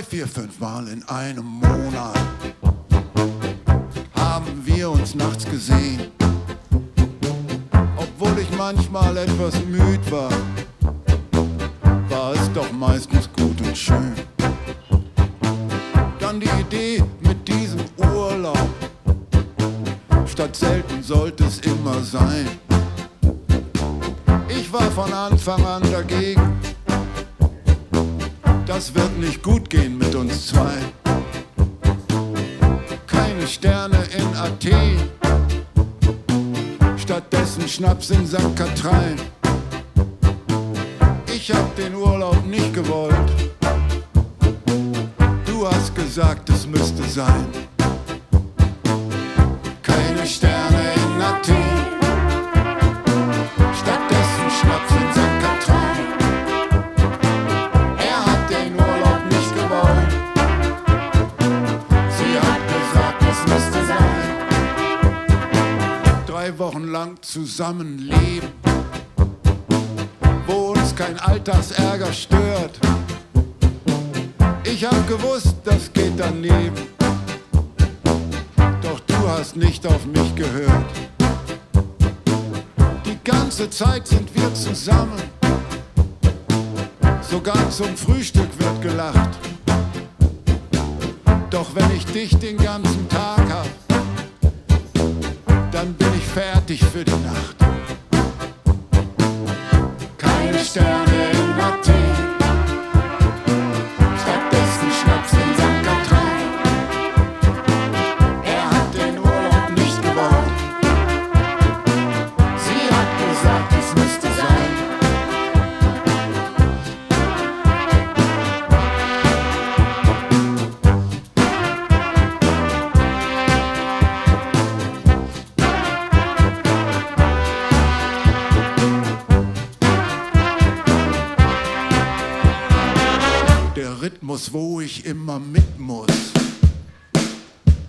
drei, vier, fünf Mal in einem Monat haben wir uns nachts gesehen. Obwohl ich manchmal etwas müd war, war es doch meistens gut und schön. Dann die Idee mit diesem Urlaub, statt selten sollte es immer sein. Ich war von Anfang an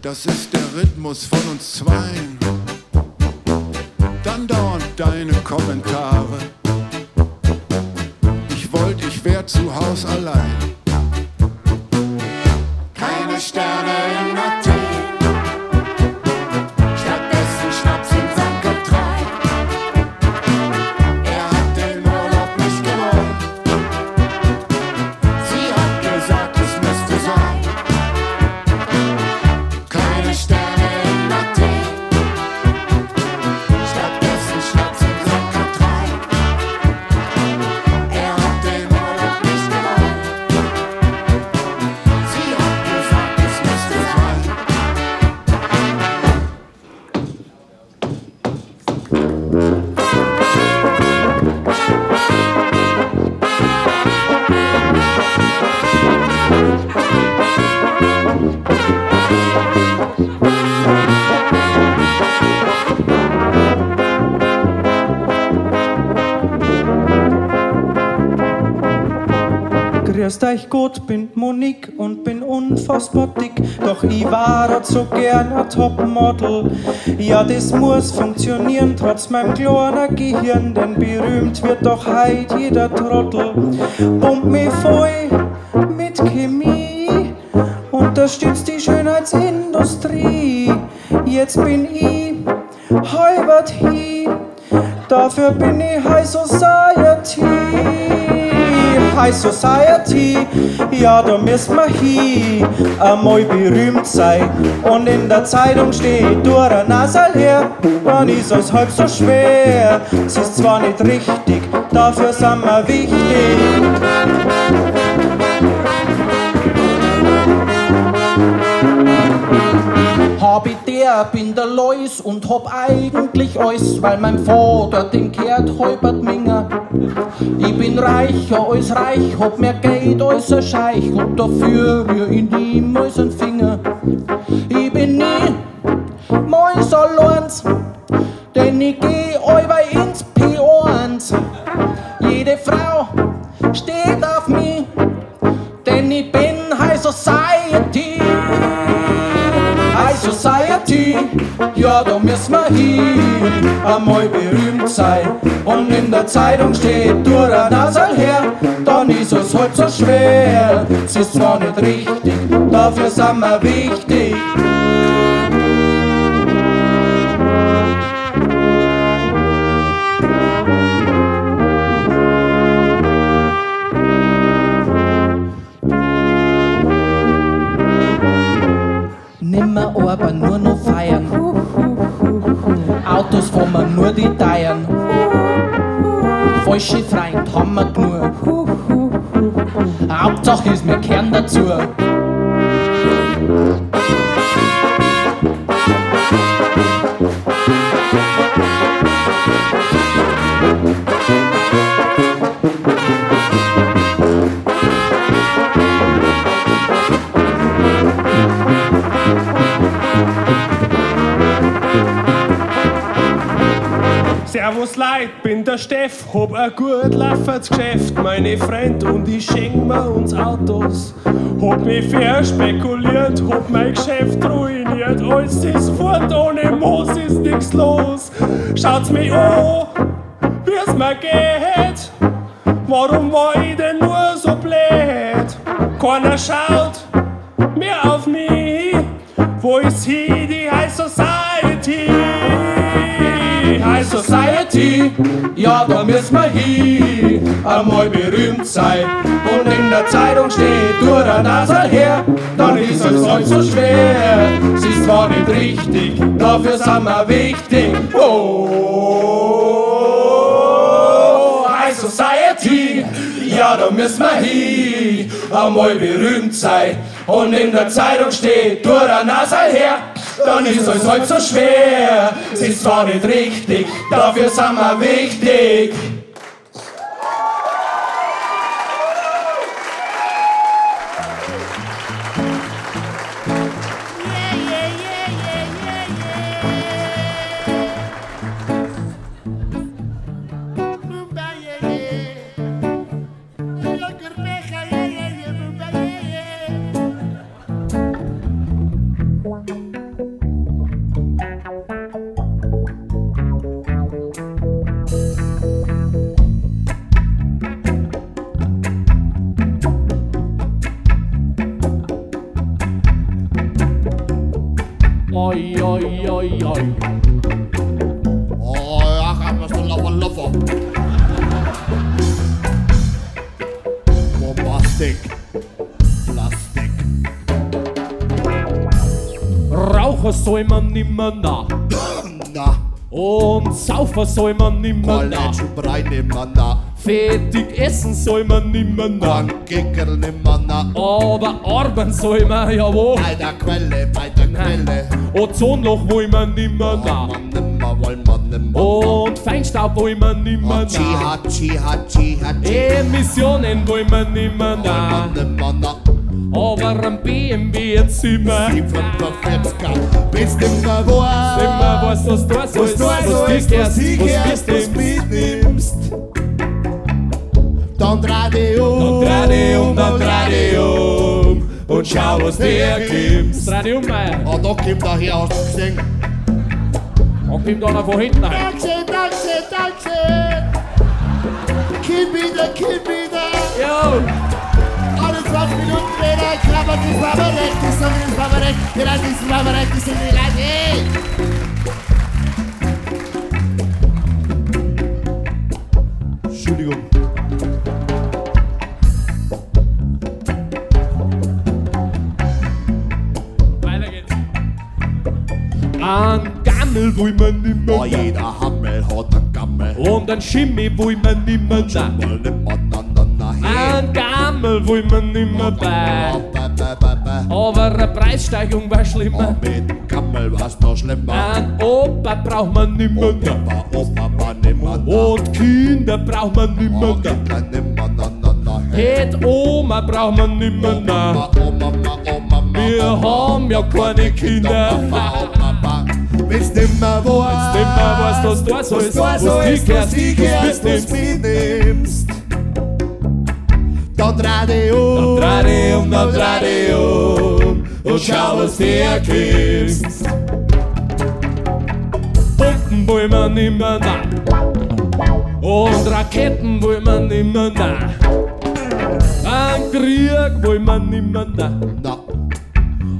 Das ist der Rhythmus von uns zweien. Dann dauernd deine Kommentare. Ich wollte, ich wär zu Haus allein. Keine Sterne in Athen. Grüßt euch Gott, bin Monique und bin unfassbar dick. Doch ich war halt so gern ein Topmodel. Ja, das muss funktionieren, trotz meinem kleinen Gehirn, denn berühmt wird doch heut jeder Trottel. Pumpt mich voll mit Chemie, unterstützt die Schönheitsindustrie. Jetzt bin ich halbert hi, dafür bin ich High Society. High Society, ja, da müssen wir hin, einmal berühmt sein. Und in der Zeitung steht, durch ein Nasal her, dann ist es halb so schwer. Es ist zwar nicht richtig, dafür sind wir wichtig. Hab ich der, bin der Lois und hab eigentlich alles, weil mein Vater den kehrt halbert Minger. Ich bin reicher als reich, hab mehr Geld als ein Scheich und dafür rühr ich niemals einen Finger. Ich bin nie meins alleins, denn ich geh allweil ins P1. Jede Frau steht auf mich, denn ich bin High Society. Ja, da müssen wir hin, einmal berühmt sein. und in der Zeitung steht Duranasal her, dann ist es halt so schwer. Es ist zwar nicht richtig, dafür sind wir wichtig. Nimmer aber nur. Autos fahren wir nur die Teilen. Falsche Freund haben wir genug. Hauptsache ist, wir kehren dazu. Der Steff, hab ein gut laufendes Geschäft. Meine Freund und ich schenk mir uns Autos. Hab mich verspekuliert, hab mein Geschäft ruiniert. Alles ist fort, ohne Moos ist nix los. Schaut's mich an, wie's mir geht. Warum war ich denn nur so blöd? Keiner schaut Society, Ja, da müssen wir hin, einmal berühmt sein. Und in der Zeitung steht Duranasal her, dann ist es halt so schwer. Es ist zwar nicht richtig, dafür sind wir wichtig. Oh, High Society, ja, da müssen wir hin, einmal berühmt sein. Und in der Zeitung steht Duranasal her, dann ist es halt so schwer. Es ist zwar nicht richtig, dafür sind wir wichtig. Nimmer nach. Na, Und saufen soll man nimmer. College Brei nimmer na. Fettig essen soll man nimmer nach. Bankicker nimmer na. Aber arbeiten soll man ja wo. Bei der Quelle, bei der Quelle. Ozonloch will man nimmer nach. Man nimmer, wollen man nimmer. Und Feinstaub will man nimmer Hatschi, nach. hatschi, hatschi, hatschi. Emissionen will man nimmer Wollen nach. man nimmer na. Aber ein BMW jetzt immer. 47 bist immer wo. Immer was da so Was du was so du was was was du mitnimmst. Dann dreh dich um. Dann dreh dich um, dann dreh dich um und schau, was dir kommt. Dreh dich um, Meier. Ah, da kommt er her, hast du gesehen? Und kommt einer von hinten rein. Danke, danke, danke. Gib wieder, gib wieder. Jo, Alle 20 Minuten ist das Barbarett. Ja, das ist Barbarett, das sind die Leute. Hey. Entschuldigung. weiter geht's. Ein Gammel will man nimmer Oh, jeder Hammel hat einen Gammel. Und ein Schimmi will man nimmer nach. Mal nimmer, Ein Gammel will man nimmer bei. Aber eine Preissteigerung war schlimmer. mit dem Gammel war's noch schlimmer. Ein Opa braucht man nimmer. Opa, Opa, war nimmer. Und Kinder braucht man nimmer nach. Kinder nimmer, na, na, na. Het Oma braucht man nimmer Mama, oh, Mama, Wir haben ja keine Kinder. Bist immer wo Jetzt nimmer was das da so ist, was was du die was du was mitnimmst. Dreh dich um und schau, was dir kommt. Pumpen will man nimmer nach. Und Raketen wollen wir nimmer, nein. Ein Krieg wollen wir nimmer, nein. Na,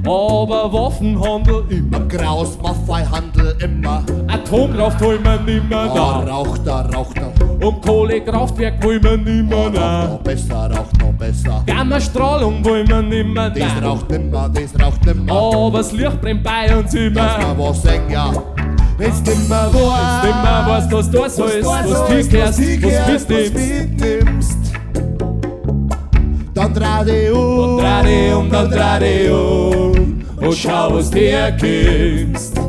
Aber Waffenhandel immer. Graus, Maffei-Handel immer. Atomkraft wollen wir nimmer, Ah, nein. raucht er, raucht er. Und Kohlekraftwerk wollen wir nimmer, nein. noch besser, raucht noch besser. Gammastrahlung wollen wir nimmer, Das nein. raucht nimmer, das raucht nimmer. Aber das Licht brennt bei uns immer. mal was singen, ja. Wenn's nimmer war. Wenn's nimmer was da so ist, was du gehörst, was du mitnimmst. Dann dreh dich um. Und dreh dich um, dann dreh dich um und schau, was du herkommst.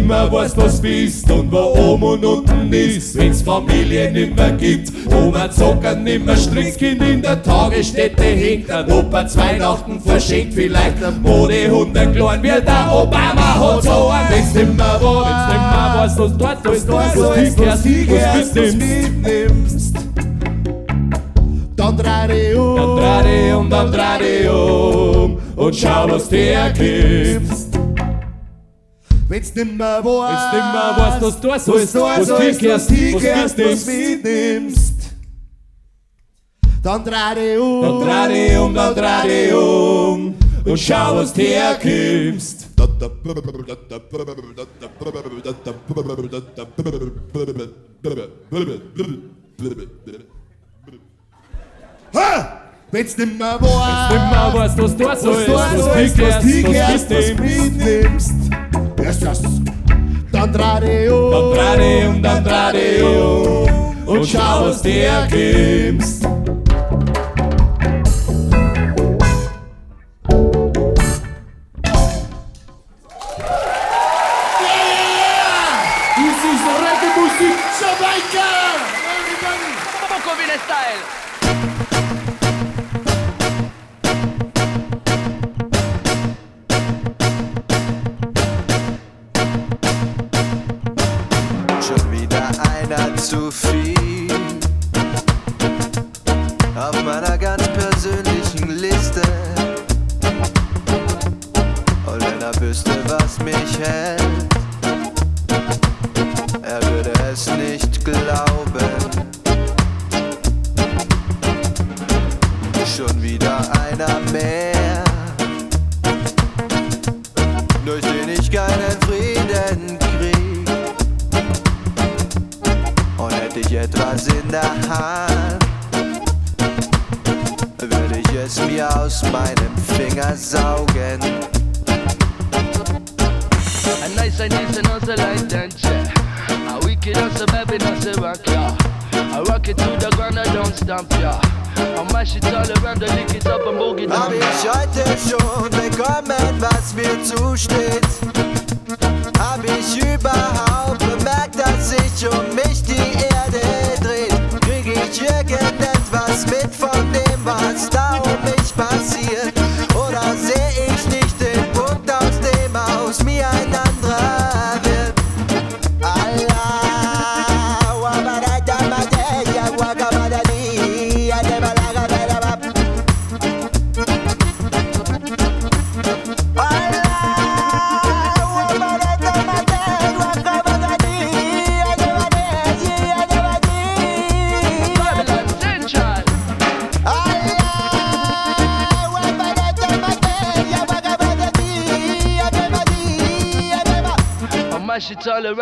Nimmer weißt, was bist und wo oben und unten ist, wenn's Familie nimmer gibt, wo man zockern nimmer Strickkind in der Tagesstätte hängt, ein Opa Weihnachten verschenkt vielleicht ein Modehunde klein, wie der Obama hat so ein. Wenn's nimmer war, wenn's nimmer weißt, was dort ist, was du was du mitnimmst. Dann dreh dich um. Dann dreh dich um, dann dreh dich um und schau, was du herkommst. Wenn's nimmer. Wenn's nimmer weißt, was so ist, was du gehörst, was du was du mitnimmst. Dann dreh dich um. Dann dreh dich um, dann dreh dich um und schau, was du herkommst. Ha! Wenn's nimmer war. Nimmer weißt, was so ist, was du du gehörst, was du was gehörst, was du mitnimmst. Erst das. Dann dreh dich um. Dann dreh dich um, dann dreh dich um und schau, was du herkommst. Das ist Reggae-Musik Jamaika! Everybody! Bukovine Style. Einer zu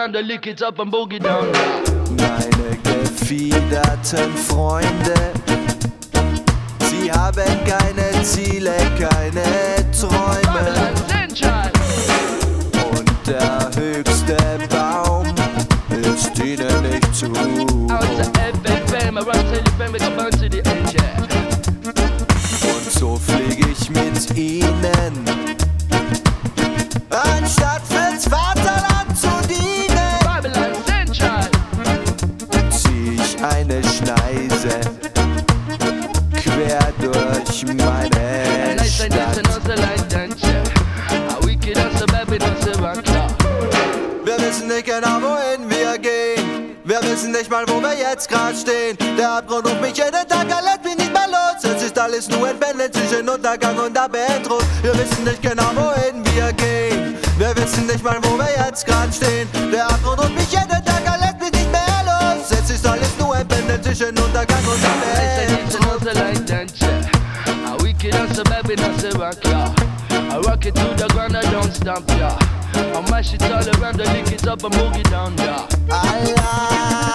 around, I lick it up and boogie down. genau, wohin wir gehen. Wir wissen nicht mal, wo wir jetzt gerade stehen. Der Abgrund ruft mich jeden Tag, er lässt mich nicht mehr los. Es ist alles nur entwendet zwischen Untergang und Abendrot. Wir wissen nicht genau, wohin wir gehen. Wir wissen nicht mal, wo wir jetzt gerade stehen. Der Abgrund ruft mich jeden Tag, er lässt mich nicht mehr los. Es ist alles nur entwendet zwischen Untergang und Abendrot. I rock it to the ground, I don't stop, yeah. I mash it all around, I lick it up and move it down, yeah. Allah,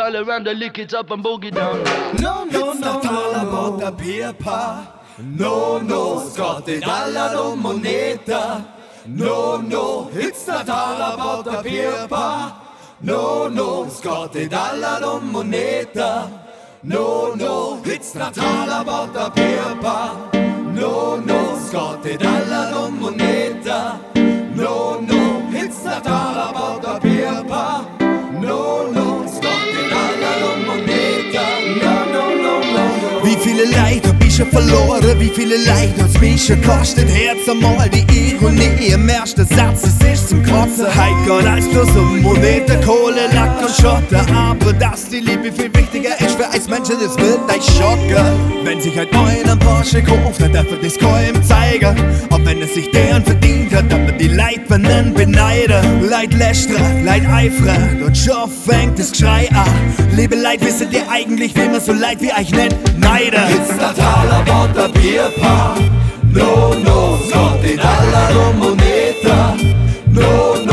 all around, I lick it up and boogie down, yeah. No, no, no, all about the paper. No, no, Scott the dollar no moneta. No, no, it's not all about the paper. No, no, Scott the dollar no moneta. No, no, it's not all about the paper. No, no, Scott the dollar no moneta. No, no, it's not all about the paper. No. Wie schon verloren, wie viele Leid mich schon kostet Herz? Einmal die Ironie. Im ersten Satz, es ist zum Kotzen. Heit geht als bloß um Monete, Kohle, Lack und Schotter Aber dass die Liebe viel wichtiger ist für uns Menschen, das wird euch schocken. Wenn sich halt einer Porsche kauft, dann darf er das keinem zeigen. Auch wenn es sich deren verdient hat, aber die Leid benennen beneiden. Leid lästert, Leid eifert und schon fängt das Geschrei an. Liebe Leid, wisset ihr eigentlich, wie man so leid wie euch nennt? Neider It's not all about the beer pong. No, no, Scott the dollar no moneta. No,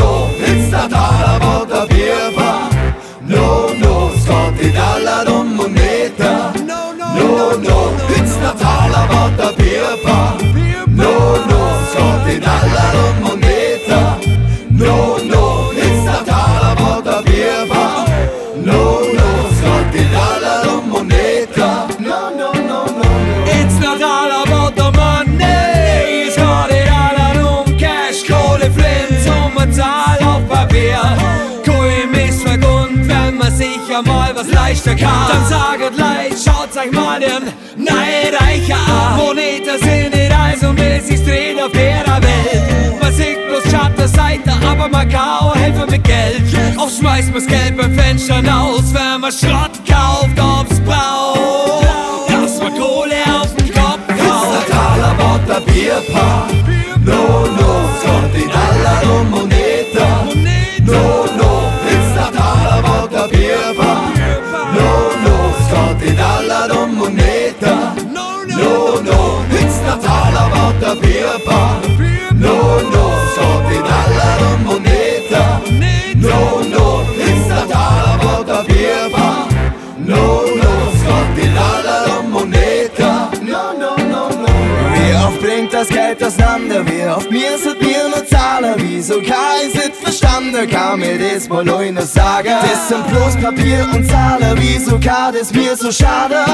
kann. Dann saget leid, schaut euch mal den Neireicher an. Moneten sind nicht und will sich drehen auf der Welt. Man sieht bloß Schattenseite, aber man kann auch helfen mit Geld. Auch schmeißt man's Geld beim Fenster aus, wenn man Schrott kauft, ob's braucht. Dass man Kohle auf den Kopf haut. not all about the. No, no, auseinander? Wie oft müssen wir nur zahlen? Wieso ich's nicht verstanden? Kann mir das mal einer sagen? Das sind bloß Papier und Zahlen. Wieso kann das mir so schade?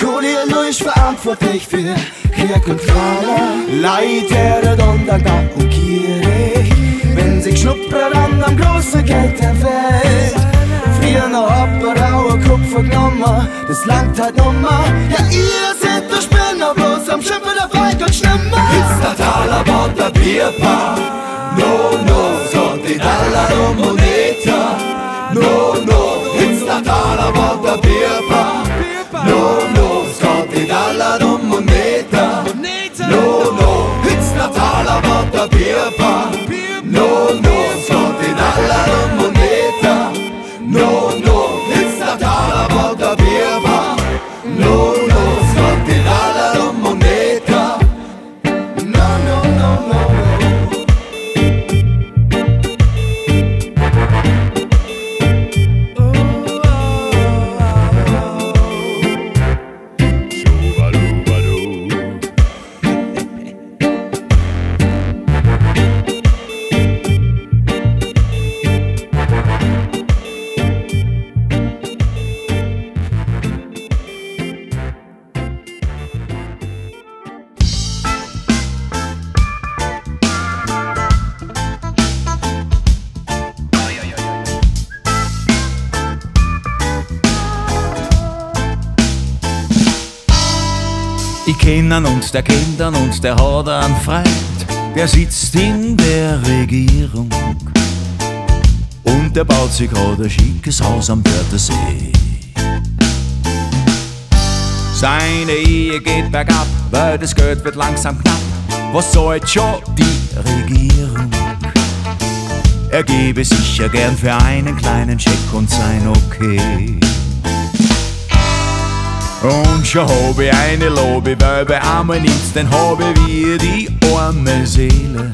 Kohle ist verantwortlich für Krieg und Qualen. Leid werden undankbar und gierig. Wenn sie schnuppern an am großen Geld der Welt. Früher noch er einen Kupfer genommen, das langt halt nummer. Ja, ihr seid der Spinner, bloß am Schimpfen der Freund und schlimmer. It's not all about the beer pong. No, no, Scott the dollar no No, no, no, no, Ihn und der ihn und der hat einen Freund. der sitzt in der Regierung und der baut sich gerade ein schickes Haus am Wörthersee. Seine Ehe geht bergab, weil das Geld wird langsam knapp. Was soll schon die Regierung? Er gebe sicher gern für einen kleinen Scheck und sein Okay. Und schon hab ich eine Lobe, weil bei armen Insten habe wir die arme Seele.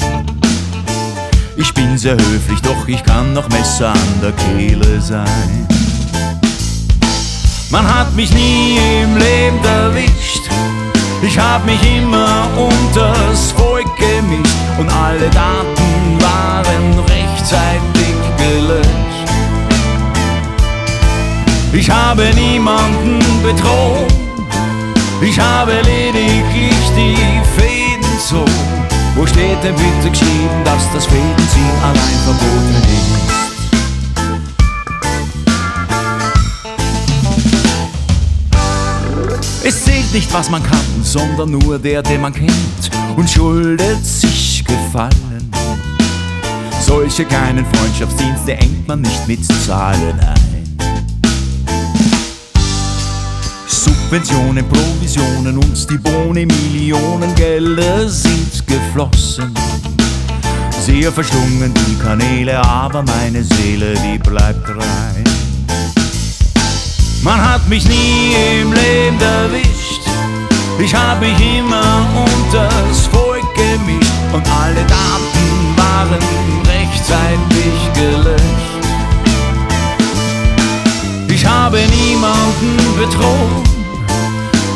Ich bin sehr höflich, doch ich kann noch Messer an der Kehle sein. Man hat mich nie im Leben erwischt. Ich hab mich immer unters Volk gemischt und alle Daten waren rechtzeitig gelöscht. Ich habe niemanden bedroht, ich habe lediglich die Fäden so. Wo steht denn bitte geschrieben, dass das Fädenziehen allein verboten ist? Es zählt nicht, was man kann, sondern nur der, den man kennt und schuldet sich Gefallen. Solche kleinen Freundschaftsdienste engt man nicht mit Zahlen ein. Subventionen, Provisionen und die Boni Millionen Gelder sind geflossen. Sehr verschlungen die Kanäle, aber meine Seele, die bleibt rein. Man hat mich nie im Leben erwischt. Ich hab mich immer unters Volk gemischt und alle Daten waren rechtzeitig gelöscht. Ich habe niemanden betrogen,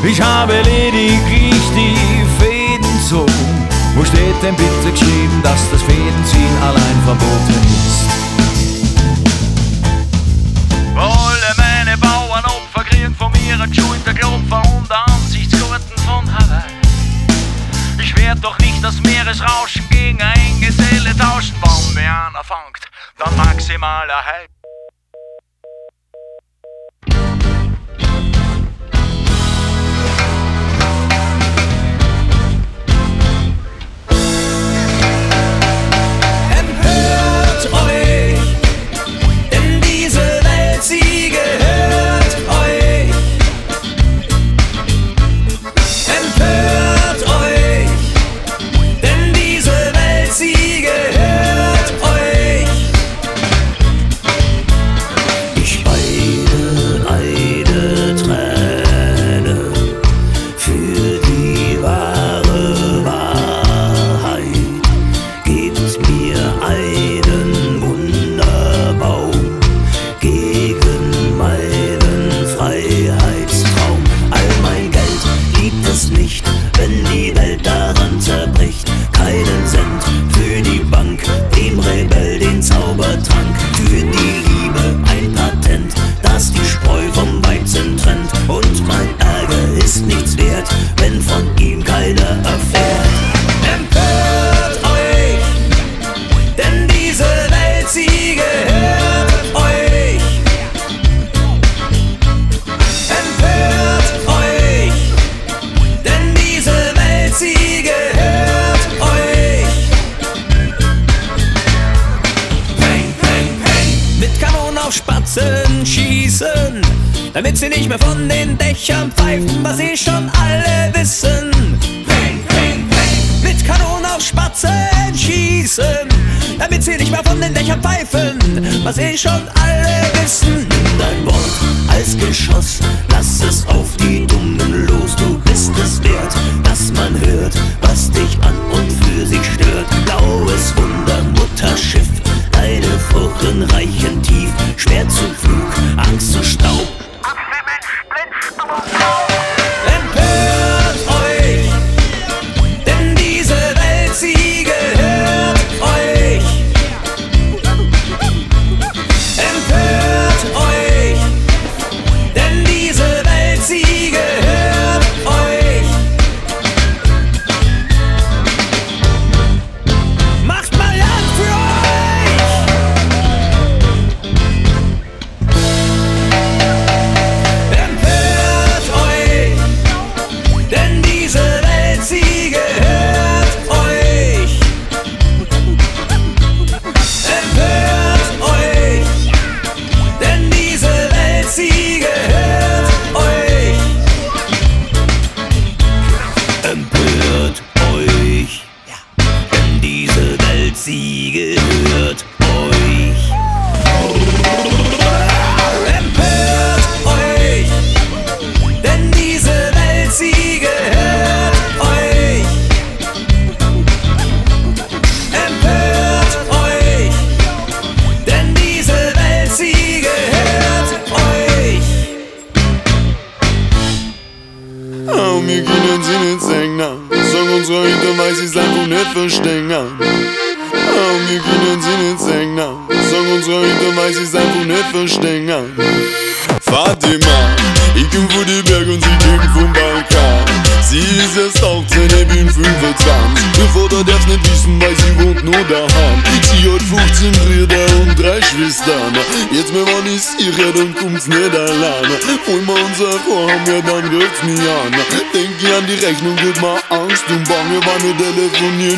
ich habe lediglich die Fäden zogen. Wo steht denn bitte geschrieben, dass das Fädenziehen allein verboten ist? Alle meine Bauernopfer kriegen von mir einen Schulterklopfer und Ansichtskarten von Hawaii. Ich werd doch nicht das Meeresrauschen gegen ein Geselle tauschen, wann mir einer fangt, dann maximaler Hype. Damit sie nicht mehr von den Dächern pfeifen, was sie schon alle wissen. Mit Kanonen auf Spatzen schießen, damit sie nicht mehr von den Dächern pfeifen, was sie schon alle wissen. Nimm dein Wort als Geschoss, lass es auf die Dummen los, du bist es wert, dass man hört, was dich an und für sich stört.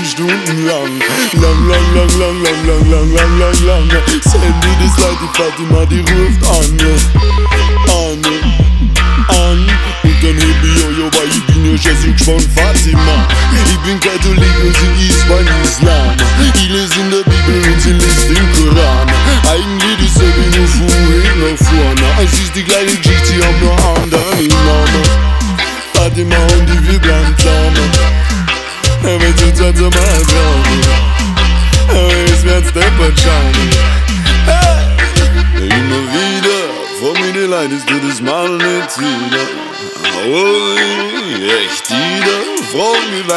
Telefonieren stundenlang. Lang, lang, lang, lang, lang, lang, lang, lang, lang, lang. Send mir das Leid, die Fatima, die ruft an. An, an. Und dann heb ich Jojo, weil ich bin ja Jesuit von Fatima. Ich bin Katholik und sie ist beim Islam.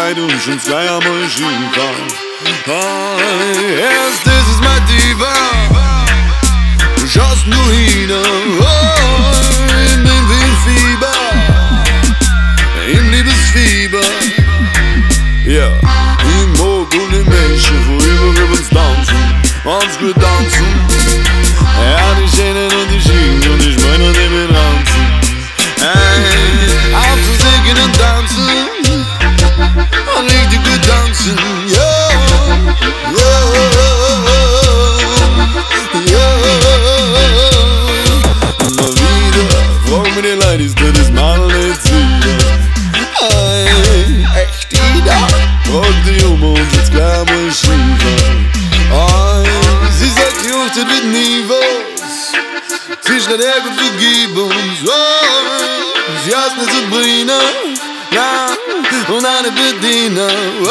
atunci îmi scaia măjinca ah, Yes, this is my diva Jos luhină oh, in the fever, in the fever. Yeah. Im Morgen im Menschen, wo wir uns tanzen, uns gut tanzen. Ja, die Schöne Her und vergib uns. Oh, sie heißt nicht Sabrina. Ja, und eine Bediener. Oh,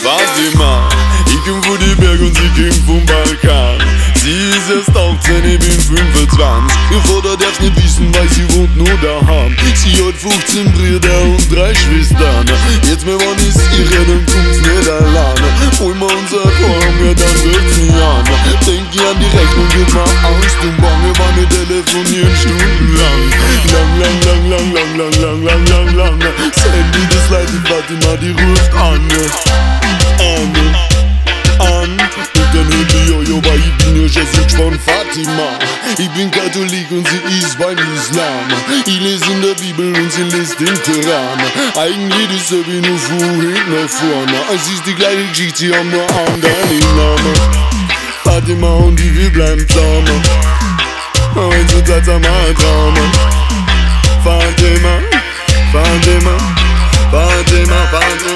Fatima, ich komm von den Bergen und sie kommt vom Balkan. Sie ist erst 18, ich bin 25. Ihr Vater darf's nicht wissen, weil wohnt nur daheim. Sie hat 15 Brüder und drei Schwestern. Jetzt mir wann ist ihre, dann kommt's nicht alleine. Hol mir unser Korn, ja dann wird's mich an. Denk ich an die Rechnung, wird mir Angst und Bange, wann wir telefonieren stundenlang. Lang, lang, lang, lang, lang, lang, lang, lang, lang, lang. Send mir das die Fatima, die ruft. An, an. Ja Jesuit von Fatima. Ich bin Katholik und sie ist beim Islam. Ich lese in der Bibel und sie liest den Koran. Eigentlich ist sie wie nur vorhin nach vorne. Es ist die gleiche Geschichte, sie haben nur andere Namen. Fatima und die, wir bleiben zusammen. Wenn sie Zeit am Traum. Fatima, Fatima, Fatima, Fatima.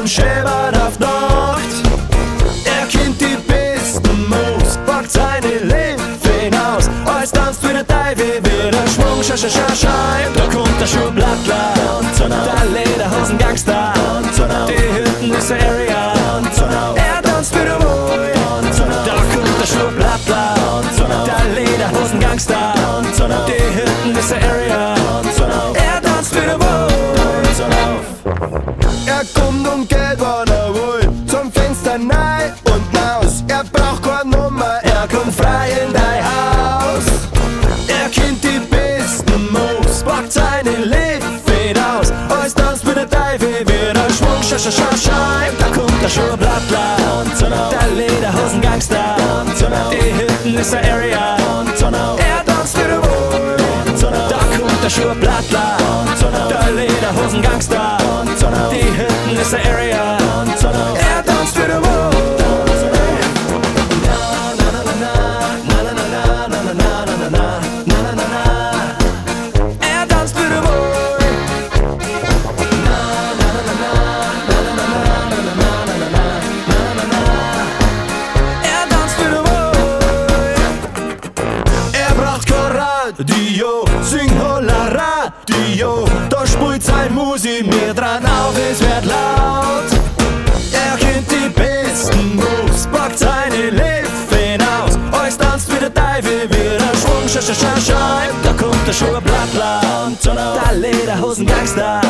und schäbert auf Nacht. Er kennt die besten Moves, packt seine Leben aus. Als tanzt wieder Teil, wie wieder Schwung, scha, scha, scha, scha. Da kommt der Schublattler, der Lederhosen-Gangster, die Hütten ist der Area. Er tanzt wieder wohl, da kommt der Schublattler, der Lederhosen-Gangster, die Hütten ist der Area. Wasser scheint, da kommt der Schuhe, bla bla. Der Lederhosen Gangster, die Hütten ist der Area. Er tanzt für den Wohl, da kommt der Schuhe, bla bla. Der Lederhosen Gangster, die Hütten ist der Area. Gangster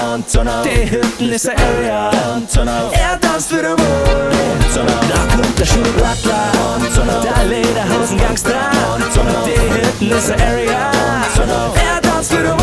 Die Hütten ist der Area. Er tanzt für den Wohl. Da kommt der Schulblattler Der Lederhosen Gangster. Die Hütten ist der Area. Er tanzt für den Wohl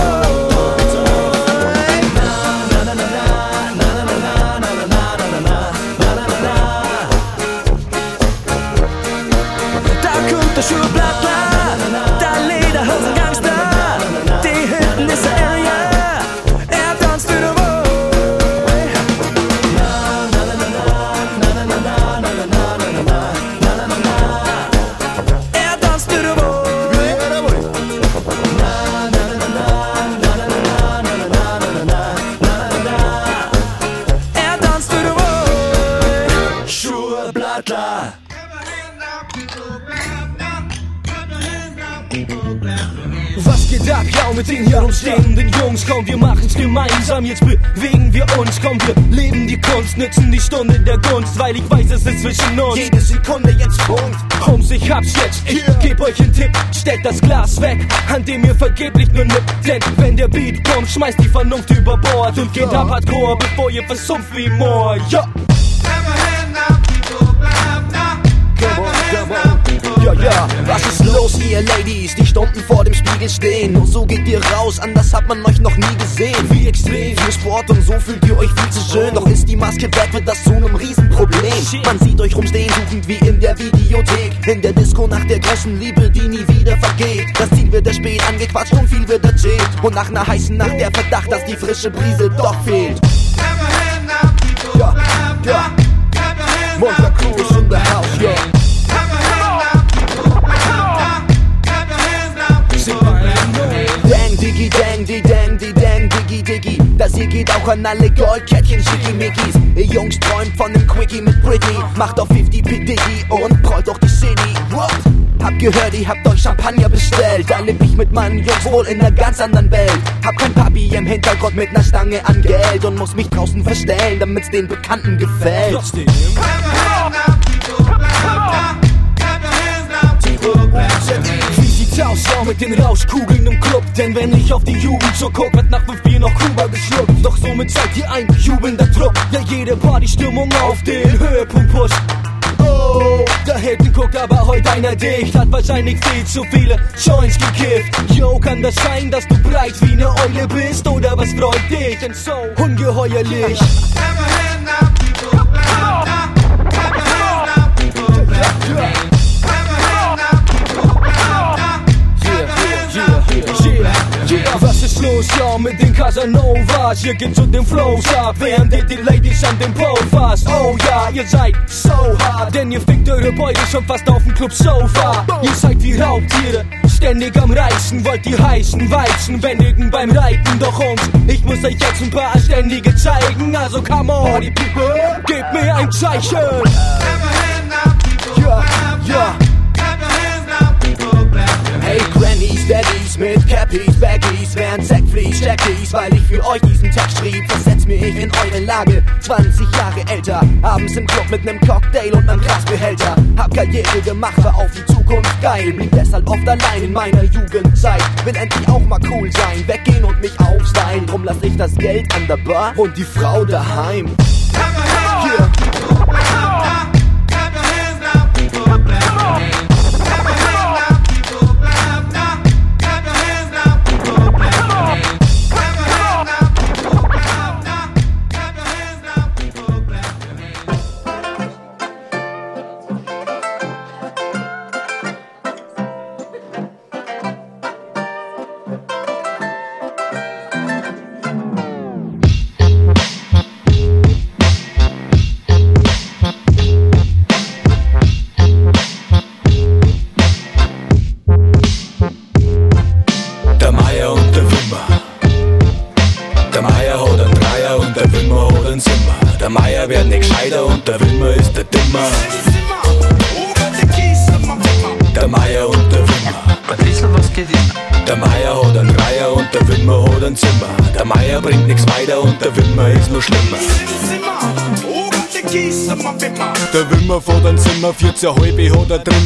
geht ab? Ja, mit den hier rumstehenden Jungs, komm, wir machen's gemeinsam, jetzt bewegen wir uns, komm, wir leben die Kunst, nützen die Stunde der Gunst, weil ich weiß, es ist zwischen uns. Jede Sekunde jetzt Punkt. Jungs, ich hab's jetzt, ich geb euch einen Tipp, stellt das Glas weg, an dem ihr vergeblich nur nippt, denn wenn der Beat kommt, schmeißt die Vernunft über Bord und geht ab hardcore, bevor ihr versumpft wie Moor, ja. Ja, ja, was ist los, ihr Ladies, die Stunden vor dem Spiegel stehen? Nur so geht ihr raus, anders hat man euch noch nie gesehen. Wie extrem, für Sport und so fühlt ihr euch viel zu schön. Doch ist die Maske weg, wird das zu einem Riesenproblem. Man sieht euch rumstehen, suchend wie in der Videothek. In der Disco nach der großen Liebe, die nie wieder vergeht. Das Ziel wird spät angequatscht und viel wird erzählt. Und nach einer heißen Nacht der Verdacht, dass die frische Brise doch fehlt. Ja, ja. Monster Cruz in the house, yeah. Das hier geht auch an alle Goldkettchen, Schickimickis. Ihr Jungs träumt von nem Quickie mit Britney. Macht auf 50 P. Diggi und prollt durch die City. What? Hab gehört, ihr habt euch Champagner bestellt. Da leb ich mit meinen Jungs wohl in einer ganz anderen Welt. Hab kein Papi im Hintergrund mit ner Stange an Geld und muss mich draußen verstellen, damit's den Bekannten gefällt. Wie sieht's aus, ja, mit den Rauschkugeln im Club? Denn wenn ich auf die Jugend so guck, wird nach fünf Bier noch Kuba geschluckt. Doch somit seid ihr ein jubelnder Trupp, der jede Partystimmung auf den Höhepunkt pusht. Oh, da hinten guckt aber heute einer dicht, hat wahrscheinlich viel zu viele Joints gekifft. Yo, kann das sein, dass du breit wie ne Eule bist? Oder was freut dich denn so ungeheuerlich? Yeah, was ist los, ja, mit den Casanovas? Ihr geht zu den Flows ab, während ihr die Ladies an den Po fasst. Oh ja, ihr seid so hart, denn ihr fickt eure Beute schon fast auf dem Club-Sofa. Ihr seid wie Raubtiere, ständig am Reißen, wollt die heißen Weizen bändigen beim Reiten. Doch uns, ich muss euch jetzt ein paar Ständige zeigen, also come on, Party People, gebt mir ein Zeichen. Ja, ja. Daddies mit Cappies, Baggies, während Zack fließt, Jackies, weil ich für euch diesen Text schrieb, versetz mich in eure Lage. 20 Jahre älter, abends im Club mit nem Cocktail und nem Glasbehälter. Hab Karriere gemacht, war auf die Zukunft geil, blieb deshalb oft allein in meiner Jugendzeit. Will endlich auch mal cool sein, weggehen und mich aufstylen. Drum lass ich das Geld an der Bar und die Frau daheim.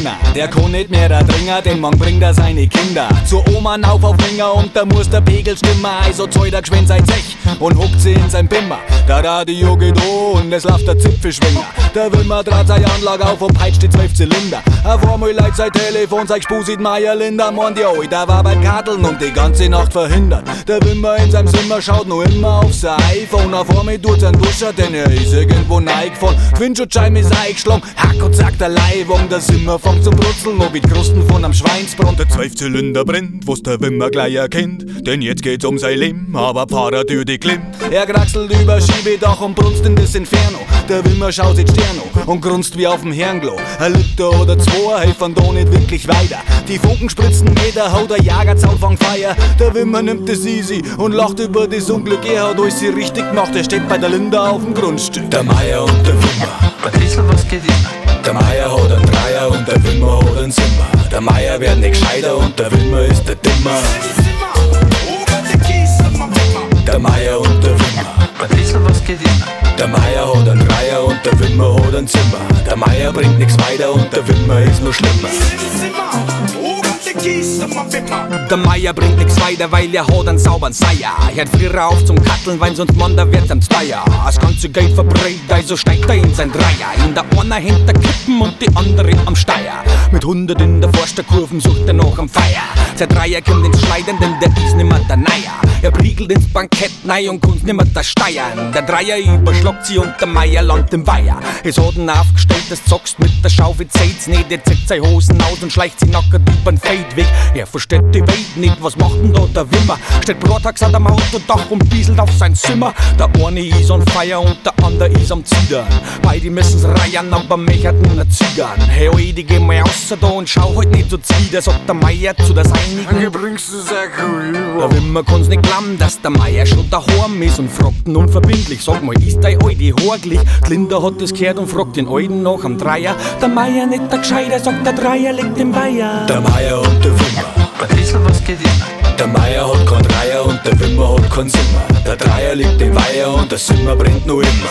Drinnen. Der kann nicht mehr da dringen, denn man bringt er seine Kinder. Zur Oma auf auf Finger und da muss der Pegel stimmen. Also zahlt er geschwind sein Zech und huckt sie in sein Bimmer. Der Radio geht und es läuft der Zipfelschwinger. Der Wimmer dreht seine Anlage auf und peitscht die 12 Zylinder. Auf einmal leitet sein Telefon, sein Spusit Meier Linder. Mann, die Alter war beim Karteln und die ganze Nacht verhindert. Der Wimmer in seinem Zimmer schaut noch immer auf sein iPhone. Auf einmal tut sein Duscher, denn er ist irgendwo neigefallen. Die Windschutzscheibe ist eingeschlagen, hack und zack der Leibung. Der Zimmer fängt zum Brutzeln, wie die Krusten von einem Schweinsbrand. Der Zwölfzylinder brennt, der Wimmer gleich erkennt. Denn jetzt geht's um sein Leben, aber Fahrer durch die Klimm. Er kraxelt über Schiebedach und brunst in das Inferno. Der Wimmer schaut sich Sterno und grunzt wie auf dem Hernglo. Ein Liter oder zwei helfen da nicht wirklich weiter. Die Funken spritzen Meter, haut der Jagerzaun fang Feier. Der Wimmer nimmt es easy und lacht über das Unglück. Er hat alles hier richtig gemacht, er steht bei der Linda auf dem Grundstück. Der Meier und der Wimmer. Was geht immer? Der Meier hat einen Dreier und der Wimmer hat einen Simmer. Der Meier wird nicht gescheiter und der Wimmer ist der Dimmer. Der Meier und der Wimmer. Der Meier hat einen Dreier und der Wimmer hat ein Zimmer. Der Meier bringt nichts weiter und der Wimmer ist nur schlimmer. Der Meier bringt nix weiter, weil er hat einen sauberen Seier. Hört früher auf zum Katteln, weil sonst da wird's am Zweier. Das ganze Geld verbrennt, also steigt er in sein Dreier. In der einer hinter Kippen und die andere am Steier. Mit 100 in der Forsterkurven sucht er noch am Feier. Sein Dreier kommt ins Schleiden, denn der ist nimmer der Neier. Er priegelt ins Bankett nein und kann's nimmer da steiern. Der Dreier überschlagt sie und der Meier landet im Weiher. Es hat ihn aufgestellt, das zockst mit der Schaufel zählt's nicht. Er zieht seine Hosen aus und schleicht sie nackert übern Feldweg. Er versteht die Welt nicht, was macht denn da der Wimmer? Steht Brotax an am Autodach und bieselt auf sein Zimmer. Der eine ist on fire und der andere ist am Zidern. Beide müssen's reiern, aber mich hat nur zigern. Hey, oi, die geh mal raus da und schau halt nicht so zwider, sagt der Meier zu der Seinigen. bringst du sehr cool Der Wimmer kann's nicht glauben, dass der Meier schon daheim ist und fragt ihn unverbindlich. Sag mal, ist dein Alte horglich? Die Linda hat das gehört und fragt den Alten nach am Dreier. Der Meier nicht der Gescheiter, sagt der Dreier liegt im Weiher. Der Meier und der Wimmer. Patricia, was geht immer? Der Meier hat kein Dreier und der Wimmer hat kein Zimmer. Der Dreier liegt im Weiher und der Zimmer brennt nur immer.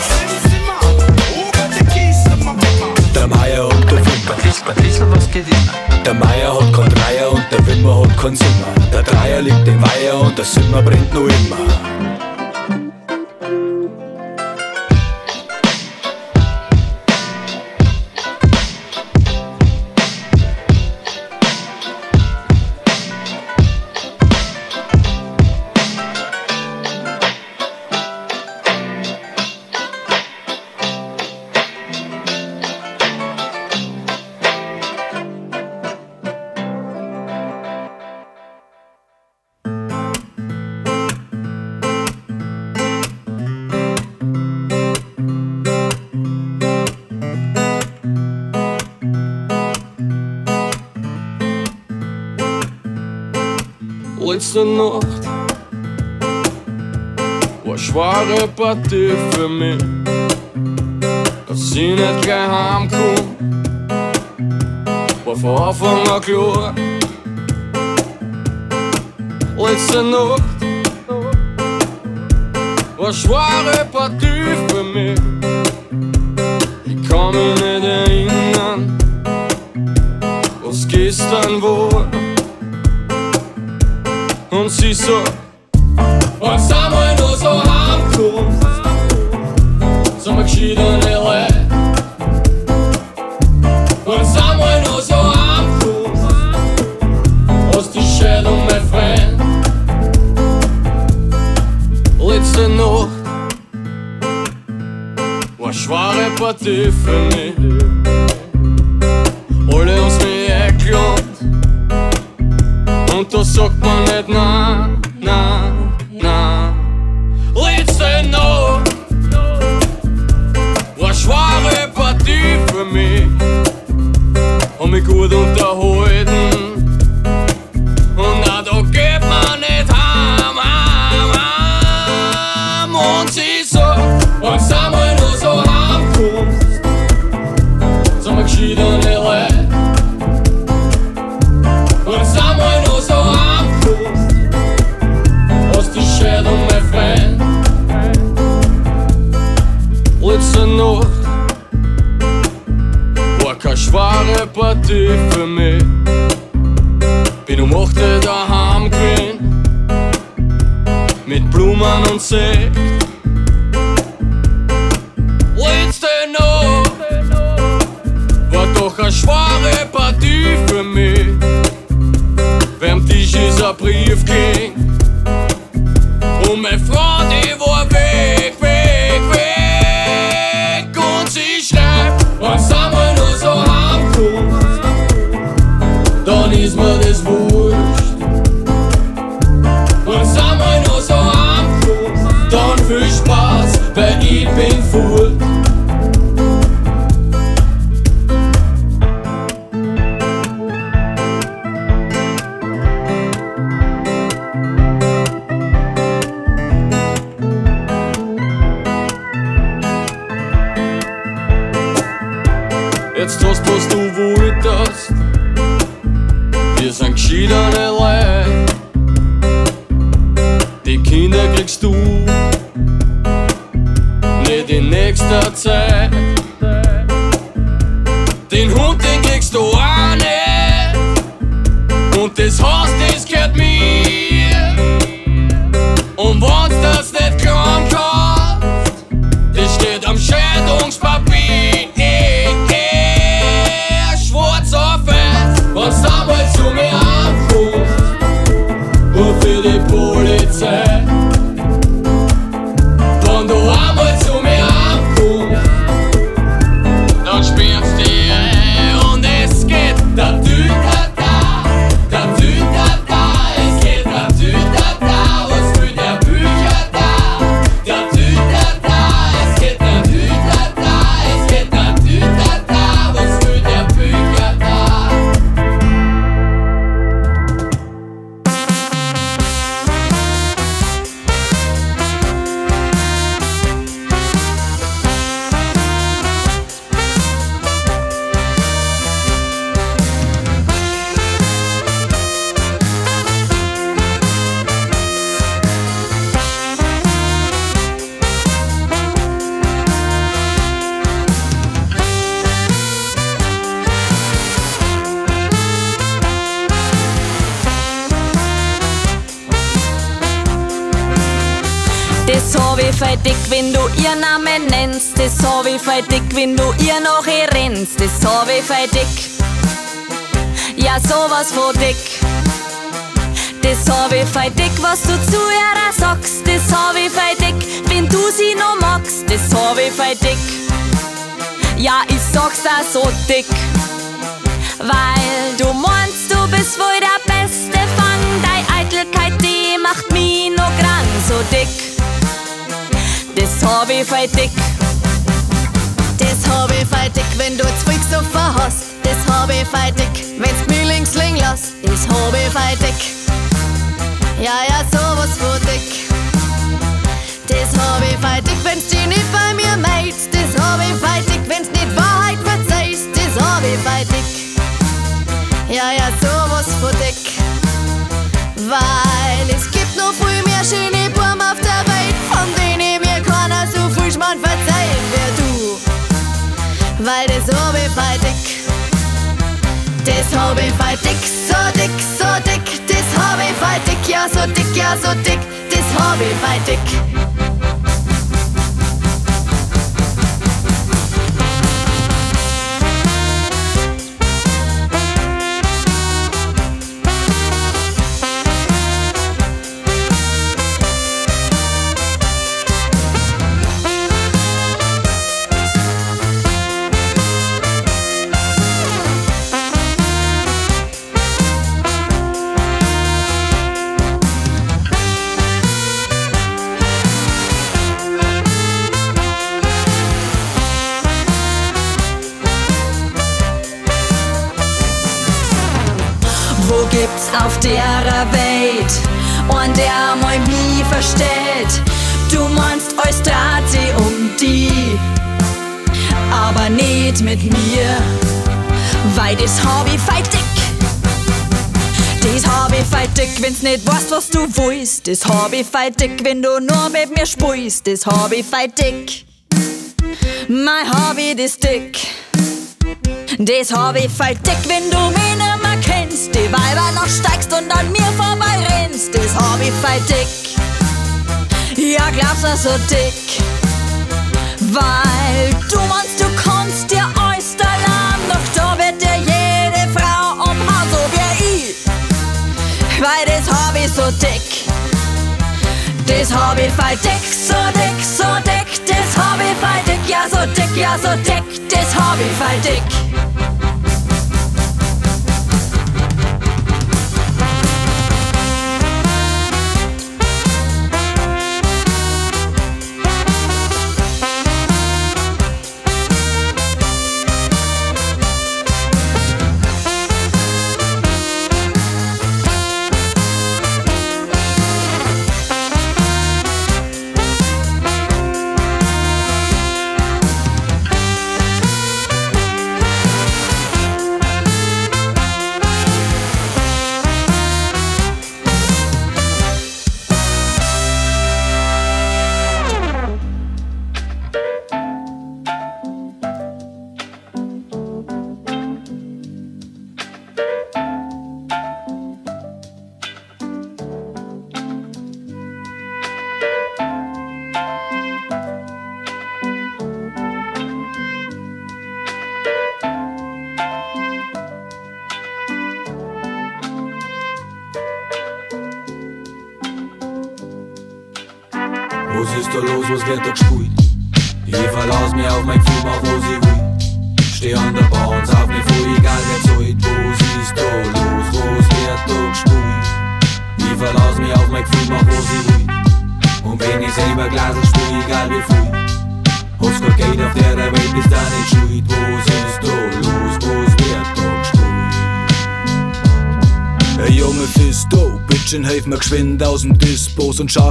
Der Meier und der Wimmer. Patricia, was geht immer? Der Meier hat kein Dreier und der Wimmer hat kein Zimmer. Der Dreier liegt im Weiher und der Zimmer brennt nur immer. Letzte Nacht war eine schwere Partie für mich, dass ich nicht gleich heimkomme. War von Anfang an klar. Letzte Nacht war eine schwere Partie für mich. Ich kann mich nicht erinnern, was gestern war. Und sie so, was einmal nur so heimkommst, so mir geschiedene Leute. Was einmal nur so heimkommst, aus die Schädel, mein Freund. Letzte Nacht. War weil so dick. Weil du meinst, du bist wohl der beste Fang. Deine Eitelkeit, die macht mich noch gran so dick. Das hab ich voll dick. Das hab ich voll dick, wenn du viel gesoffen hast. Das hab ich voll dick, wenn's mich links liegen lässt. Das hab ich voll dick. Ja, ja, sowas von dick. Das hab ich voll dick, wenn's dich nicht bei mir meinst. Das hab ich voll dick, wenn's nicht verzeihst. Das hab ich. Ja, ja, sowas von dick. Weil es gibt noch viel mehr schöne Buben auf der Welt, von denen mir keiner so viel Schmarrn verzeihen wie du. Weil das hab ich dick. Das hab ich dick, so dick, so dick. Das hab ich dick, ja, so dick, ja, so dick. Das hab ich dick. Nie versteht? Du meinst, sie um die, aber nicht mit mir, weil das ich feit dick. Das ich feit dick, wenn's nicht weißt, was du willst. Das ich feit dick, wenn du nur mit mir spielst. Das ich feit dick. Mein Hobby ist dick. Das ich feit dick, wenn du mich nicht mehr kennst. Die Weiber noch steigst und an mir vorbei rennst. Das ich feit dick. Ja, glaubst du so dick? Weil du meinst, du kannst dir allein, doch da wird dir jede Frau umhauen, so wie ich. Weil das hab ich so dick. Das hab ich feit dick, so dick, so dick. Das hab ich feit dick, ja, so dick, ja, so dick. Das hab ich feit dick.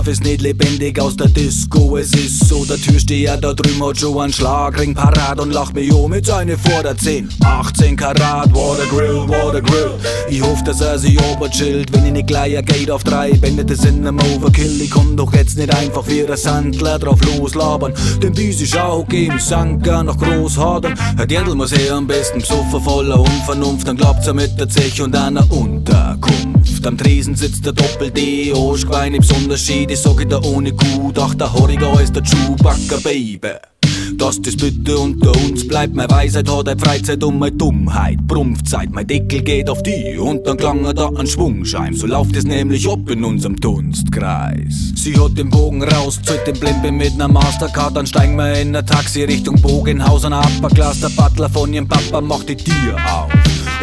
Schaff es nicht lebendig aus der Disco. Es ist so, der Türsteher da drüben hat schon einen Schlagring parat und lacht mich um mit seine Vorderzehn. 18 Karat, Water Grill, Water Grill. Ich hoff, dass er sich oberchillt, wenn ich nicht gleich ein Gate auf drei Bände, das in einem Overkill. Ich komm doch jetzt nicht einfach wie ein Sandler drauf loslabern. Den Büs ist auch okay, im Sanker noch groß hadern. Herr Dirndl muss er am besten besoffen, voller Unvernunft. Dann glaubt's er mit der Zeche und einer Unterkunft. Am Tresen sitzt der Doppel-D, Arschgewein im Unterschied, ich sag dir ohne Gut, ach der Horriger ist der Chewbacca, Baby. Dass das bitte unter uns bleibt, meine Weisheit hat eine Freizeit und meine Dummheit. Prumpfzeit, mein Deckel geht auf die und dann klang er da an Schwungscheim. So läuft es nämlich ab in unserem Dunstkreis. Sie hat den Bogen raus, zahlt den Blimpe mit ner Mastercard, dann steigen wir in ein Taxi Richtung Bogenhaus und Upperglas. Der Butler von ihrem Papa macht die Tür auf.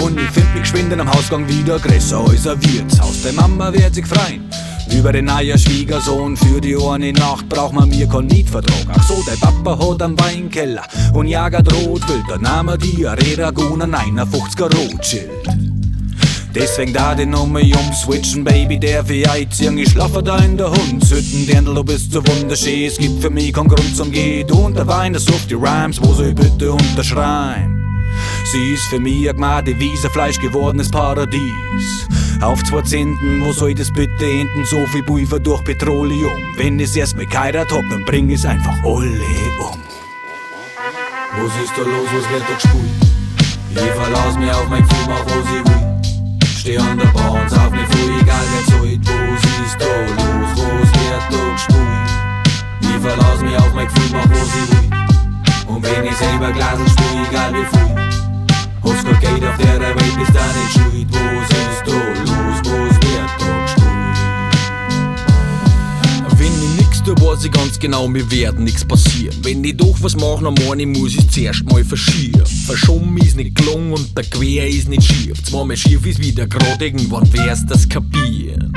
Und ich find mich geschwind in am Hausgang wieder größer als ein Wirtshaus. Die Mama wird sich freuen. Über den neuen Schwiegersohn für die eine Nacht braucht man mir keinen Mietvertrag. Ach so, der Papa hat einen Weinkeller und jagert Rotwild. Dann nahm er die Arena-Gun 51er Rotschild. Deswegen da die Nummer umswitchen, Baby, der für einziehen. Ich schlafe da in der Hundshütten, Dirndl, du bist so wunderschön. Es gibt für mich keinen Grund zum. Du und der Wein, das sucht die Rhymes, wo sie bitte unterschreiben. Sie ist für mich ein Gmade Wiese, Fleisch gewordenes Paradies. Auf zwei Zehnten, wo soll das bitte enden? So viel Pulver durch Petroleum. Wenn es erst mit geheiratet hab, dann bring es einfach alle um. Was ist da los, was wird da gespult? Ich verlass mich auf mein Gefühl, mach was ich will. Steh an der Bar und sauf mich voll, egal wer zahlt. Was ist da los, was wird da gespult? Ich verlass mich auf mein Gefühl, mach was ich will. Und wenn ich selber Glasel spiel, egal wie viel. Kein Geld auf der Welt, bist da nicht schuld. Was ist da los, was wird da gespult? Wenn ich tue, weiß ich ganz genau, mir werden nix passieren. Wenn ich doch was mache, dann ich, muss ich zuerst mal verschieren. Verschoben ist nicht gelungen und der Quer ist nicht schief. Zweimal schief ist wieder grad, irgendwann wär's das kapieren.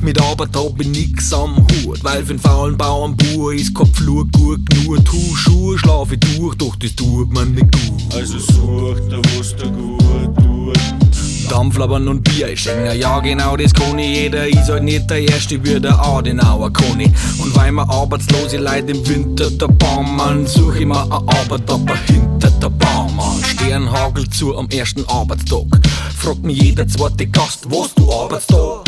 Mit Arbeit hab ich nix am Hut, weil für den faulen Bauernbauer ist kein Pflug gut genug. Tu Schuhe, schlaf ich durch, doch das tut mir nicht gut. Also such da, was da gut tut. Dampflabern und Bier, ich schenke ja genau, das kann ich. Jeder ist halt nicht der Erste wie der Adenauer kann ich. Und weil mir arbeitslose Leute im Winter der Baummann, such ich mir eine Arbeit aber hinter der Baumann. Sternhagel zu am ersten Arbeitstag. Fragt mich jeder zweite Gast, was du arbeitest da?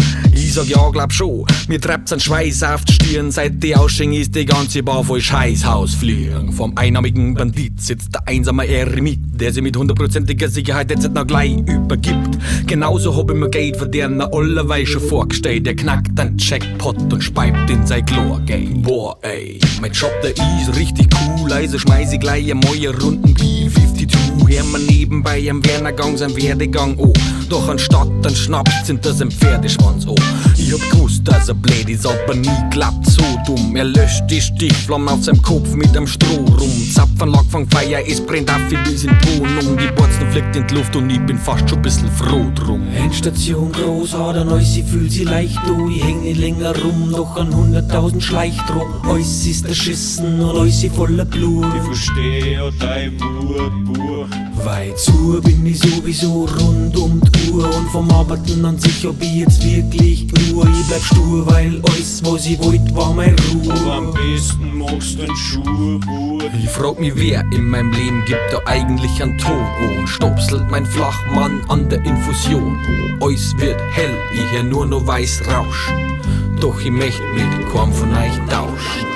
Ich sag ja, glaub schon. Mir treibt's an Schweiß auf die Stirn. Seit die Aussching ist die ganze Bar voll Scheißhaus fliegen. Vom einarmigen Bandit sitzt der einsame Eremit, der sie mit hundertprozentiger Sicherheit jetzt noch gleich übergibt. Genauso hab ich mir Geld für den allerweil schon vorgestellt. Der knackt den Jackpot und speibt in sein Chlorgeld. Boah, ey, mein Job, der ist richtig cool. Also schmeiß ich gleich einmal eine Runden B52. Hör mir nebenbei am Wernergang sein Werdegang oh. Doch anstatt ein Schnaps sind das ein Pferdeschwanz oh. Ich hab gewusst, dass er blöd ist, aber nie klappt so dumm. Er löscht die Stichflamme auf seinem Kopf mit einem Stroh rum. Zapfenlag von Feier, es brennt auf wie bis in die Wohnung. Die Borzen fliegt in die Luft und ich bin fast schon ein bisschen froh drum. Endstation Großader neu, sie fühlt sie leicht oh, ich häng nicht länger rum, doch an hunderttausend schleicht drum. Eus ist erschissen und eus sie voller Blut. Ich versteh ja dein Wurbuch. Weit zu bin ich sowieso rund um die Uhr und vom Arbeiten an sich hab ich jetzt wirklich nur. Ich bleib stur, weil alles, was ich wollt, war mein Aber Ruhe. am besten magst du den Schuhbuch. Ich frag mich, wer in meinem Leben gibt da eigentlich einen Ton oh, und stopselt mein Flachmann an der Infusion. Oh, eus wird hell, ich hör nur noch weiß rauschen. Doch ich möcht mit keinem von euch tauschen.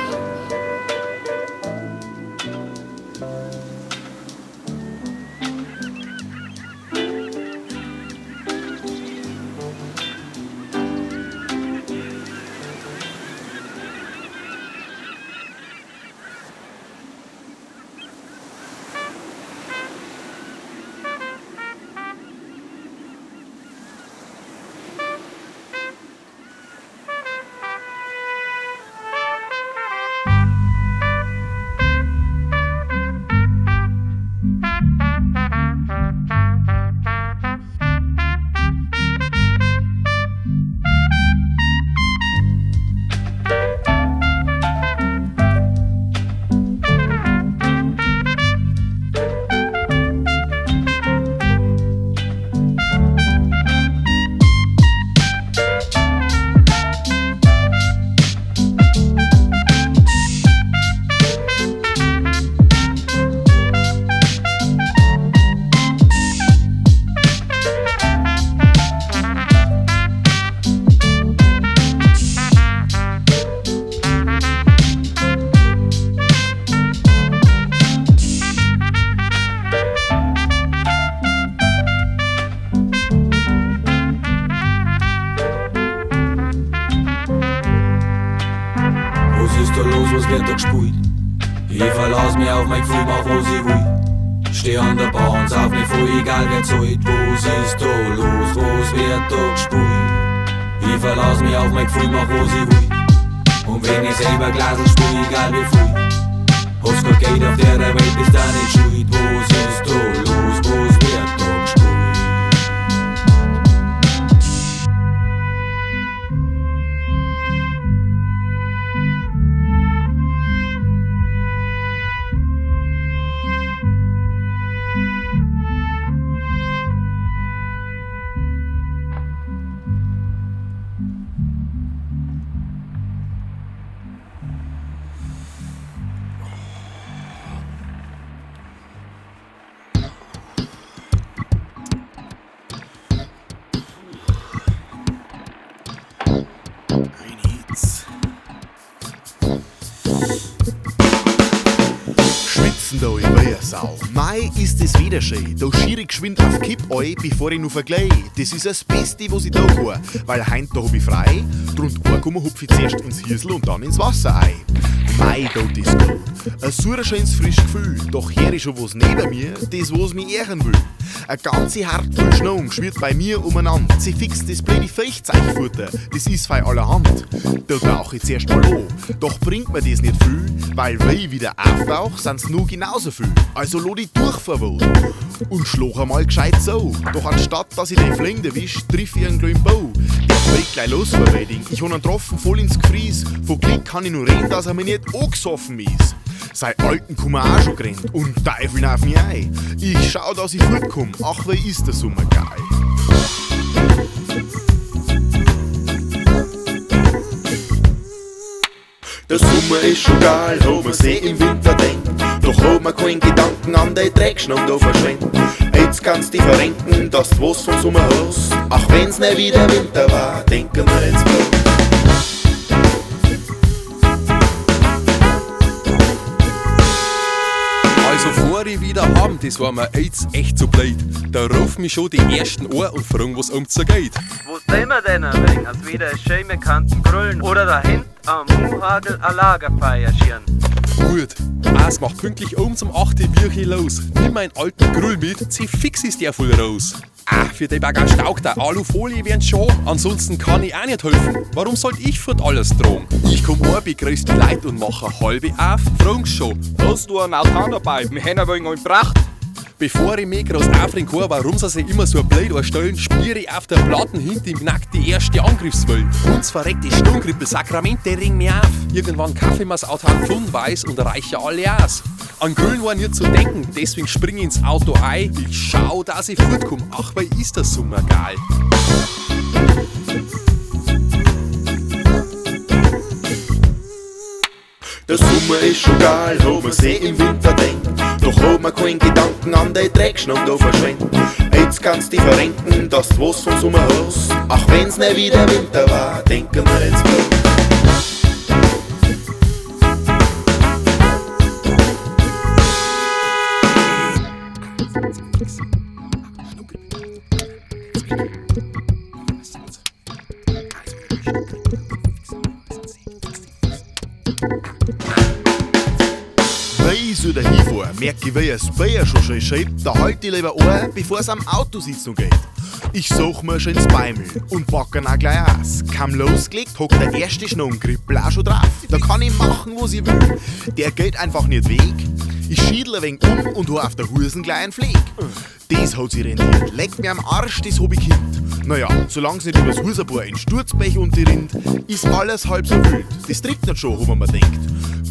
Ich verlass mich auf mein Gefühl, mach was ich will. Steh an der Bahn, sauf mich voll, egal wer zahlt. Was ist da los, was wird da gespielt? Ich verlass mich auf mein Gefühl, mach was ich will. Und wenn ich selber Glasel spiel, egal wie viel. Hast kein Geld auf der Welt, bist da nicht schuld. Was ist da los, schön. Da schier ich geschwind auf Kipp ein, bevor ich noch verglei. Das ist das Beste, was ich da kann. Weil heint da hab ich frei. Drund ankommen hupf ich zuerst ins Hirsel und dann ins Wasser ein. Mai, dort ist gut. Ein sauer schönes frisches Gefühl. Doch hier ist schon was neben mir, das was mich ehren will. Eine ganze Hartvoll Schnee schwirrt bei mir umeinander. Sie fixt das blöde Feuchtzeichfutter, das ist fei allerhand. Da tauch ich zuerst mal an. Doch bringt mir das nicht viel, weil wenn ich wieder auftauch, sind's nur genauso viel. Also lo die durchverwohnt und schloch einmal gescheit so. Doch anstatt dass ich den Fling erwisch, triff ich einen kleinen Bau. Der fliegt gleich los vor Wedding. Ich hab einen Tropfen voll ins Gefries. Von Glück kann ich nur reden, dass er mir nicht angesoffen ist. Sei alten Kummer auch schon gerannt und teufeln auf mich ein. Ich schau, dass ich fortkomm, ach, wer ist der Sommer geil. Der Sommer ist schon geil, wo man See im Winter denkt. Doch hab man keinen Gedanken an den Dreckschnamm da verschwendet. Jetzt kannst dich verrenken, dass du was vom Sommer hast. Ach, wenn's nicht wieder Winter war, denken wir ins Blut. Also vor ich wieder heim, das war mir jetzt echt zu blöd. Da rufen mich schon die ersten an und fragen, was um zu geht. Wo sind wir denn ein wenig, als wieder schön bekannten Grüllen oder dahin am Muhagel a Lagerfeuer schieren? Gut, es macht pünktlich um zum 8. Uhr wirklich los. Nimm meinen alten Grill mit, zieh fix ist der voll raus. Ah, für die Bagger staugt der Alufolie wären schon. Ansonsten kann ich auch nicht helfen. Warum soll ich fort alles drohen? Ich komm an, begrüß die Leute und mach eine halbe auf. Frag's schon. Hast du einen Altan dabei? Wir haben ein wenig gebracht. Bevor ich mich groß aufregen kann, warum sie sich immer so blöd anstellen, spiele ich auf der Platten hinter im Nackt die erste Angriffswelle. Uns verreckt die Sturmgrippe, Sakramente ring mir auf. Irgendwann kaufe ich mir's Autan von weiß und reiche alle aus. An Grillen war nicht zu denken, deswegen spring ich ins Auto ein. Ich schau, dass ich fortkomme, ach, weil ist das Sommer geil. Der Sommer ist schon geil, wo man See im Winter denkt. Doch hab man keinen Gedanken an den Dreckschnamm da verschwendet. Jetzt kannst dich verrenken, dass du was vom Sommer hast. Ach, wenn's nicht wieder Winter war, denken wir ins Blut. Merke wie das Bier schon schön schreibt, da halt ich lieber an, bevor es am Autositzung geht. Ich such mir schon ins Beimel und pack ihn auch gleich aus. Kaum losgelegt, hockt der erste Schnurrgrippel auch schon drauf. Da kann ich machen, was ich will. Der geht einfach nicht weg. Ich schiedle ein wenig um und hab auf der Husen gleich einen Fleck. Das hat sich rentiert. Leckt mir am Arsch, das hab ich kind. Naja, solange nicht übers Husabohr in Sturzbech und die Rind, ist alles halb so wild. Das trägt nicht schon, wo man denkt.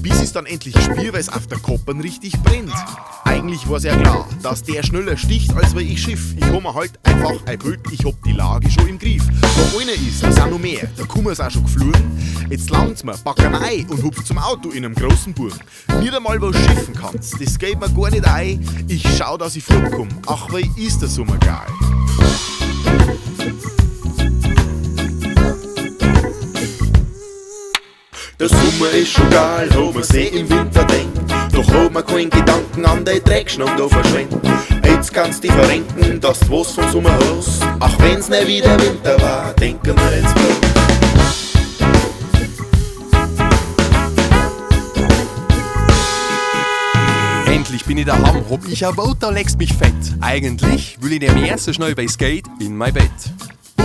Bis es dann endlich spür, weil es auf der Koppern richtig brennt. Eigentlich war's ja klar, dass der schneller sticht, als wenn ich Schiff. Ich hab mir halt einfach ein Bild, ich hab die Lage schon im Griff. Da einer ist, da sind noch mehr, da kummer's auch schon geflogen. Jetzt langt's mir, pack ein Ei und hupf zum Auto in einem großen Burg. Nicht einmal was schiffen kannst, das geht mir gar nicht ein. Ich schau, dass ich fortkomm, ach, weil ist der Sommer geil. Der Sommer ist schon geil, wo man See im Winter denkt. Doch hab man keinen Gedanken an den Dreckschnamm da verschwendet. Jetzt kannst dich verrenken, dass du was vom Sommer hast. Ach, wenn's nicht wieder Winter war, denken wir ins Blut. Endlich bin ich daheim, hab ich ein Auto, leckst mich fett. Eigentlich will ich mehr so schnell bei Skate in mein Bett.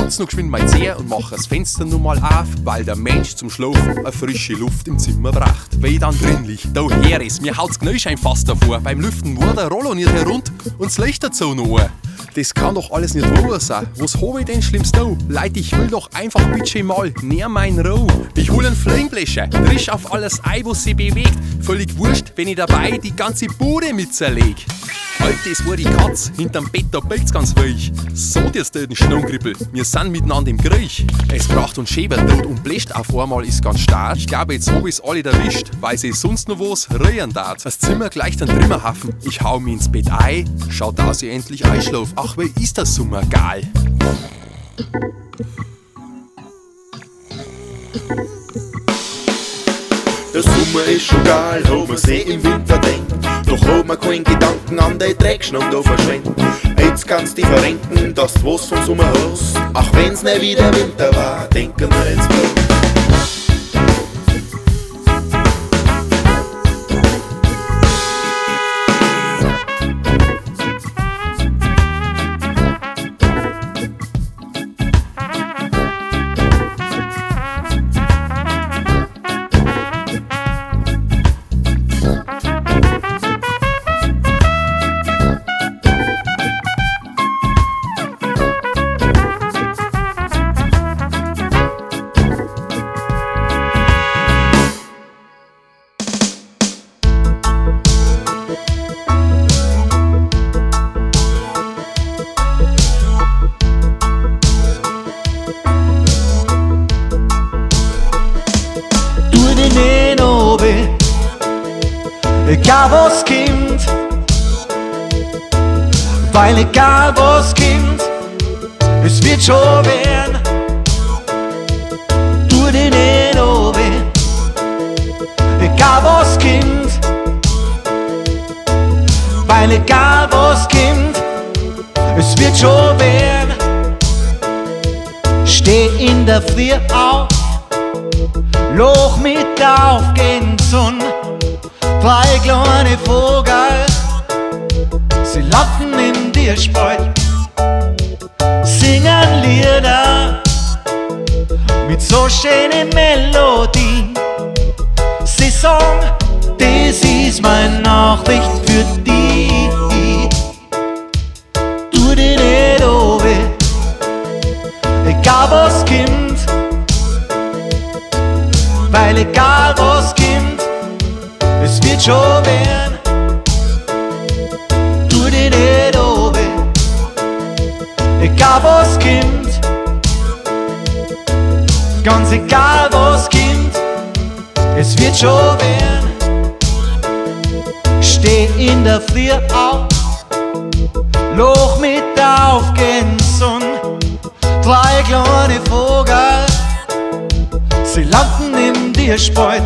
Putz noch geschwind mein Zeh und mach das Fenster nur mal auf, weil der Mensch zum Schlafen eine frische Luft im Zimmer bracht. Weil ich dann drin lieg, da her ist, mir haut's Gnäuschein fast davor. Beim Lüften war der Rollo nicht herund und das Licht dazu noch ein. Das kann doch alles nicht wahr sein. Was hab ich denn schlimms da? Leute, ich will doch einfach bitte mal näher mein Roh. Ich hol einen Flameblescher, drisch auf alles Ei, was sich bewegt. Völlig wurscht, wenn ich dabei die ganze Bude mit zerleg. Alter, das war die Katz, hinterm Bett, da bellt's ganz weich. So dir's den Schnurrgrippel, wir sind miteinander im Krieg. Es braucht uns Schäber tot und bläst auf einmal ist ganz stark. Ich glaube, jetzt hab ich's alle erwischt, weil sie sonst noch was rühren darf. Das Zimmer gleicht ein Trimmerhafen, ich hau mich ins Bett ein, schaut, dass ich endlich einschlaf. Ach, wie ist das Sommer geil. Der Sommer ist schon geil, wo man See im Winter denkt. Doch hab man keinen Gedanken an den Dreckschnamm da verschwendet. Jetzt kannst dich verrenken, dass du was vom Sommer hast. Auch wenn's nicht wieder Winter war, denken wir ins Blut. Weil egal was kommt, es wird schon werden. Steh in der Früh auf. Loch mit aufgehend Sonne, drei kleine Vogel, sie landen in dir Spalt, singen Lieder mit so schönen Melodien. Sie sagen, das ist meine Nachricht für dich. Dir nicht oben, egal was kommt. Weil egal was kommt, es wird schon werden. Tu dir nicht oben, egal was kommt. Ganz egal was kommt, es wird schon werden. Steh in der Früh auf, Loch mit der aufgehenden Sonne, drei kleine Vogel. Sie landen im Dierspalt,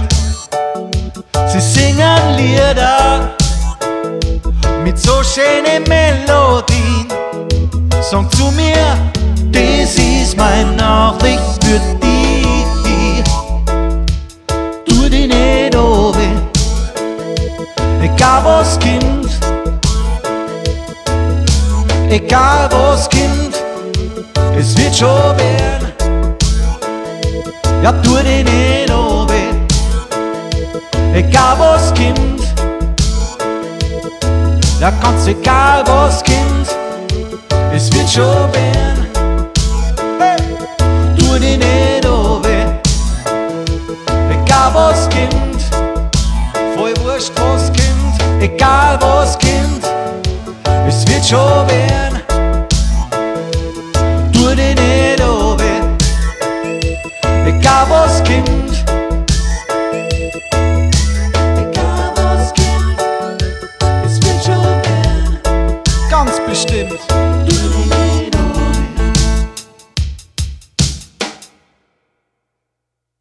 sie singen Lieder mit so schönen Melodien. Sag zu mir, das ist meine Nachricht für dich. Egal was kommt, egal was kommt, es wird schon werden. Ja, tu dich nicht oben, egal was kommt. Ja, ganz egal was kommt, es wird schon werden. Hey. Tu dich nicht egal was kommt, es wird schon werden. Tu dich nicht oben, egal was kommt.